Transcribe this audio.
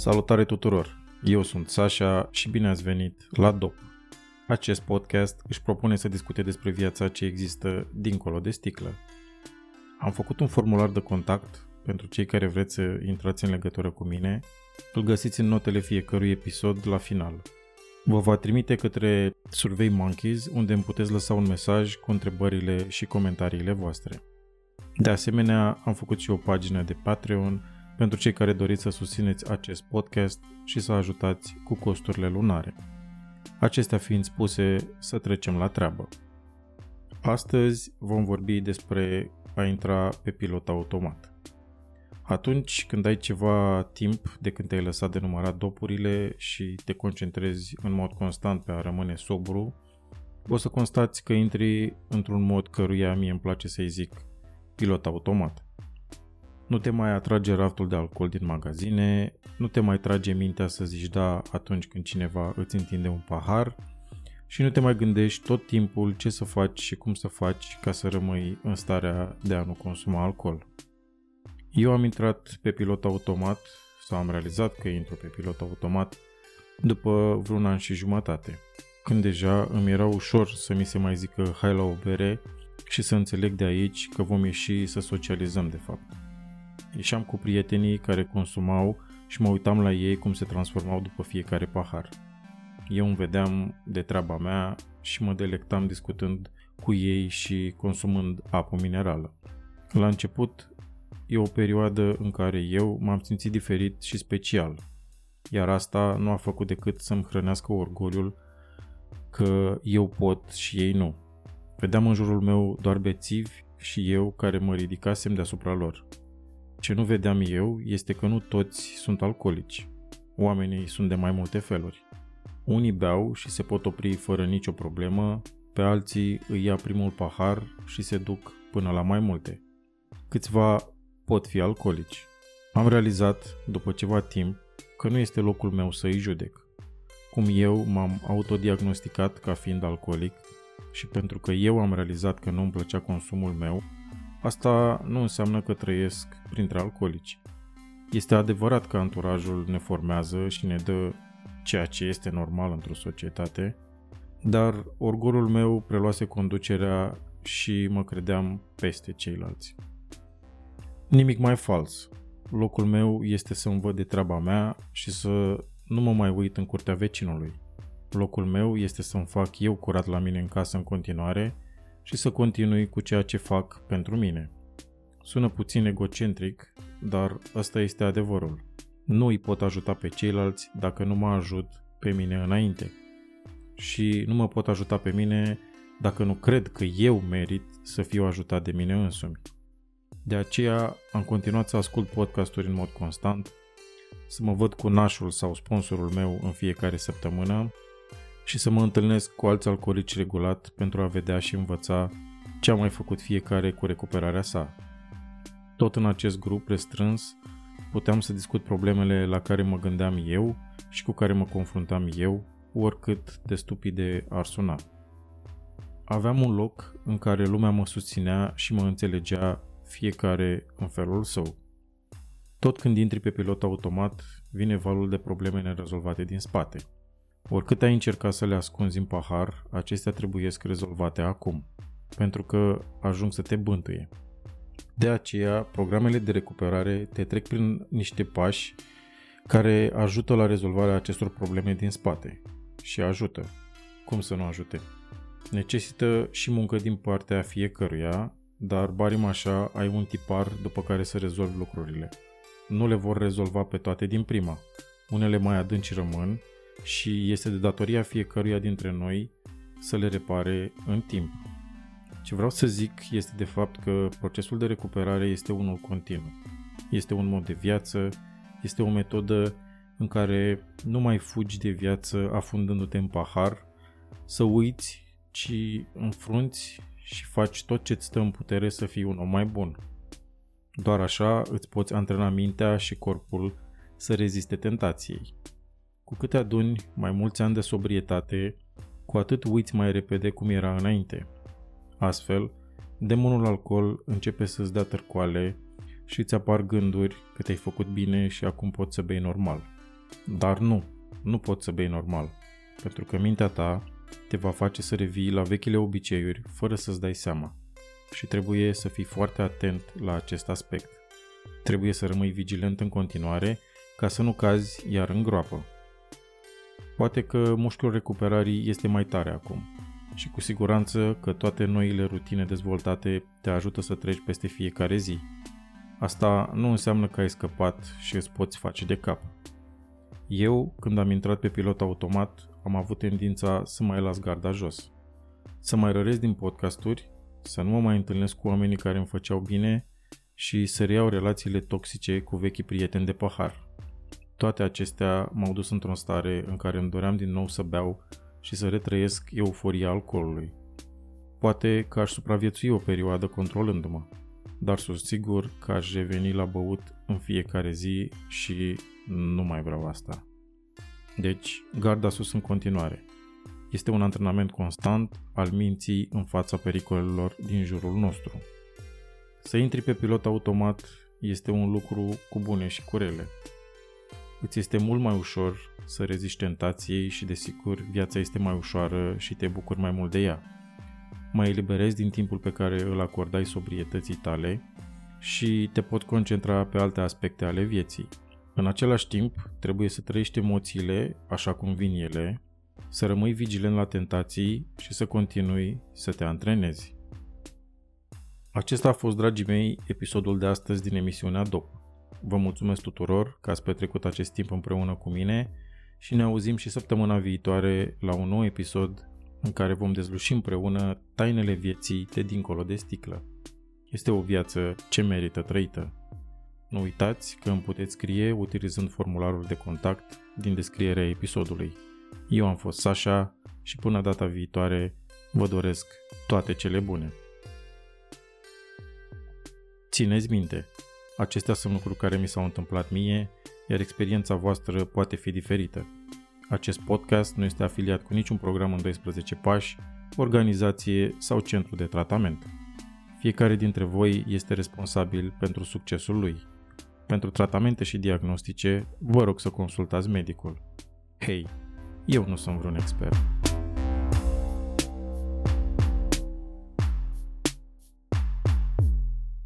Salutare tuturor! Eu sunt Sasha și bine ați venit la DOP. Acest podcast își propune să discute despre viața ce există dincolo de sticlă. Am făcut un formular de contact pentru cei care vreți să intrați în legătură cu mine. Îl găsiți în notele fiecărui episod la final. Vă va trimite către Survey Monkeys, unde îmi puteți lăsa un mesaj cu întrebările și comentariile voastre. De asemenea, am făcut și o pagină de Patreon pentru cei care doriți să susțineți acest podcast și să ajutați cu costurile lunare. Acestea fiind spuse, să trecem la treabă. Astăzi vom vorbi despre a intra pe pilot automat. Atunci când ai ceva timp de când te-ai lăsat de numărat dopurile și te concentrezi în mod constant pe a rămâne sobru, o să constați că intri într-un mod căruia mie îmi place să-i zic pilot automat. Nu te mai atrage raftul de alcool din magazine, nu te mai trage mintea să zici da atunci când cineva îți întinde un pahar și nu te mai gândești tot timpul ce să faci și cum să faci ca să rămâi în starea de a nu consuma alcool. Eu am intrat pe pilot automat sau am realizat că intru pe pilot automat după vreun an și jumătate, când deja îmi era ușor să mi se mai zică hai la o bere și să înțeleg de aici că vom ieși să socializăm de fapt. Ieșeam cu prietenii care consumau și mă uitam la ei cum se transformau după fiecare pahar. Eu îmi vedeam de treaba mea și mă delectam discutând cu ei și consumând apă minerală. La început, e o perioadă în care eu m-am simțit diferit și special, iar asta nu a făcut decât să-mi hrănească orgoliul că eu pot și ei nu. Vedeam în jurul meu doar bețivi și eu care mă ridicasem deasupra lor. Ce nu vedeam eu este că nu toți sunt alcoolici. Oamenii sunt de mai multe feluri. Unii beau și se pot opri fără nicio problemă, pe alții îi ia primul pahar și se duc până la mai multe. Câțiva pot fi alcoolici. Am realizat, după ceva timp, că nu este locul meu să îi judec. Cum eu m-am autodiagnosticat ca fiind alcoolic și pentru că eu am realizat că nu îmi plăcea consumul meu, Asta nu înseamnă că trăiesc printre alcoolici. Este adevărat că anturajul ne formează și ne dă ceea ce este normal într-o societate, dar orgolul meu preluase conducerea și mă credeam peste ceilalți. Nimic mai fals. Locul meu este să mi văd de treaba mea și să nu mă mai uit în curtea vecinului. Locul meu este să-mi fac eu curat la mine în casă în continuare și să continui cu ceea ce fac pentru mine. Sună puțin egocentric, dar ăsta este adevărul. Nu îi pot ajuta pe ceilalți dacă nu mă ajut pe mine înainte. Și nu mă pot ajuta pe mine dacă nu cred că eu merit să fiu ajutat de mine însumi. De aceea am continuat să ascult podcasturi în mod constant, să mă văd cu nașul sau sponsorul meu în fiecare săptămână și să mă întâlnesc cu alți alcoolici regulat pentru a vedea și învăța ce a mai făcut fiecare cu recuperarea sa. Tot în acest grup restrâns puteam să discut problemele la care mă gândeam eu și cu care mă confruntam eu, oricât de stupide ar suna. Aveam un loc în care lumea mă susținea și mă înțelegea fiecare în felul său. Tot când intri pe pilot automat, vine valul de probleme nerezolvate din spate – Oricât ai încercat să le ascunzi în pahar, acestea trebuiesc rezolvate acum, pentru că ajung să te bântuie. De aceea, programele de recuperare te trec prin niște pași care ajută la rezolvarea acestor probleme din spate. Și ajută. Cum să nu ajute? Necesită și muncă din partea fiecăruia, dar barim așa ai un tipar după care să rezolvi lucrurile. Nu le vor rezolva pe toate din prima. Unele mai adânci rămân și este de datoria fiecăruia dintre noi să le repare în timp. Ce vreau să zic este de fapt că procesul de recuperare este unul continuu. Este un mod de viață, este o metodă în care nu mai fugi de viață afundându-te în pahar, să uiți, ci înfrunți și faci tot ce-ți stă în putere să fii un om mai bun. Doar așa îți poți antrena mintea și corpul să reziste tentației. Cu câte aduni mai mulți ani de sobrietate, cu atât uiți mai repede cum era înainte. Astfel, demonul alcool începe să-ți dea târcoale și îți apar gânduri că te-ai făcut bine și acum poți să bei normal. Dar nu, nu poți să bei normal, pentru că mintea ta te va face să revii la vechile obiceiuri fără să-ți dai seama. Și trebuie să fii foarte atent la acest aspect. Trebuie să rămâi vigilent în continuare ca să nu cazi iar în groapă. Poate că mușchiul recuperării este mai tare acum și cu siguranță că toate noile rutine dezvoltate te ajută să treci peste fiecare zi. Asta nu înseamnă că ai scăpat și îți poți face de cap. Eu, când am intrat pe pilot automat, am avut tendința să mai las garda jos. Să mai răresc din podcasturi, să nu mă mai întâlnesc cu oamenii care îmi făceau bine și să reiau relațiile toxice cu vechii prieteni de pahar. Toate acestea m-au dus într-o stare în care îmi doream din nou să beau și să retrăiesc euforia alcoolului. Poate că aș supraviețui o perioadă controlându-mă, dar sunt sigur că aș reveni la băut în fiecare zi și nu mai vreau asta. Deci, garda sus în continuare. Este un antrenament constant al minții în fața pericolelor din jurul nostru. Să intri pe pilot automat este un lucru cu bune și cu rele. Îți este mult mai ușor să reziști tentației și, desigur, viața este mai ușoară și te bucuri mai mult de ea. Mai eliberezi din timpul pe care îl acordai sobrietății tale și te pot concentra pe alte aspecte ale vieții. În același timp, trebuie să trăiești emoțiile așa cum vin ele, să rămâi vigilent la tentații și să continui să te antrenezi. Acesta a fost, dragii mei, episodul de astăzi din emisiunea DOP. Vă mulțumesc tuturor că ați petrecut acest timp împreună cu mine și ne auzim și săptămâna viitoare la un nou episod în care vom dezluși împreună tainele vieții de dincolo de sticlă. Este o viață ce merită trăită. Nu uitați că îmi puteți scrie utilizând formularul de contact din descrierea episodului. Eu am fost Sasha și până data viitoare vă doresc toate cele bune. Țineți minte, acestea sunt lucruri care mi s-au întâmplat mie, iar experiența voastră poate fi diferită. Acest podcast nu este afiliat cu niciun program în 12 pași, organizație sau centru de tratament. Fiecare dintre voi este responsabil pentru succesul lui. Pentru tratamente și diagnostice, vă rog să consultați medicul. Hei, eu nu sunt vreun expert.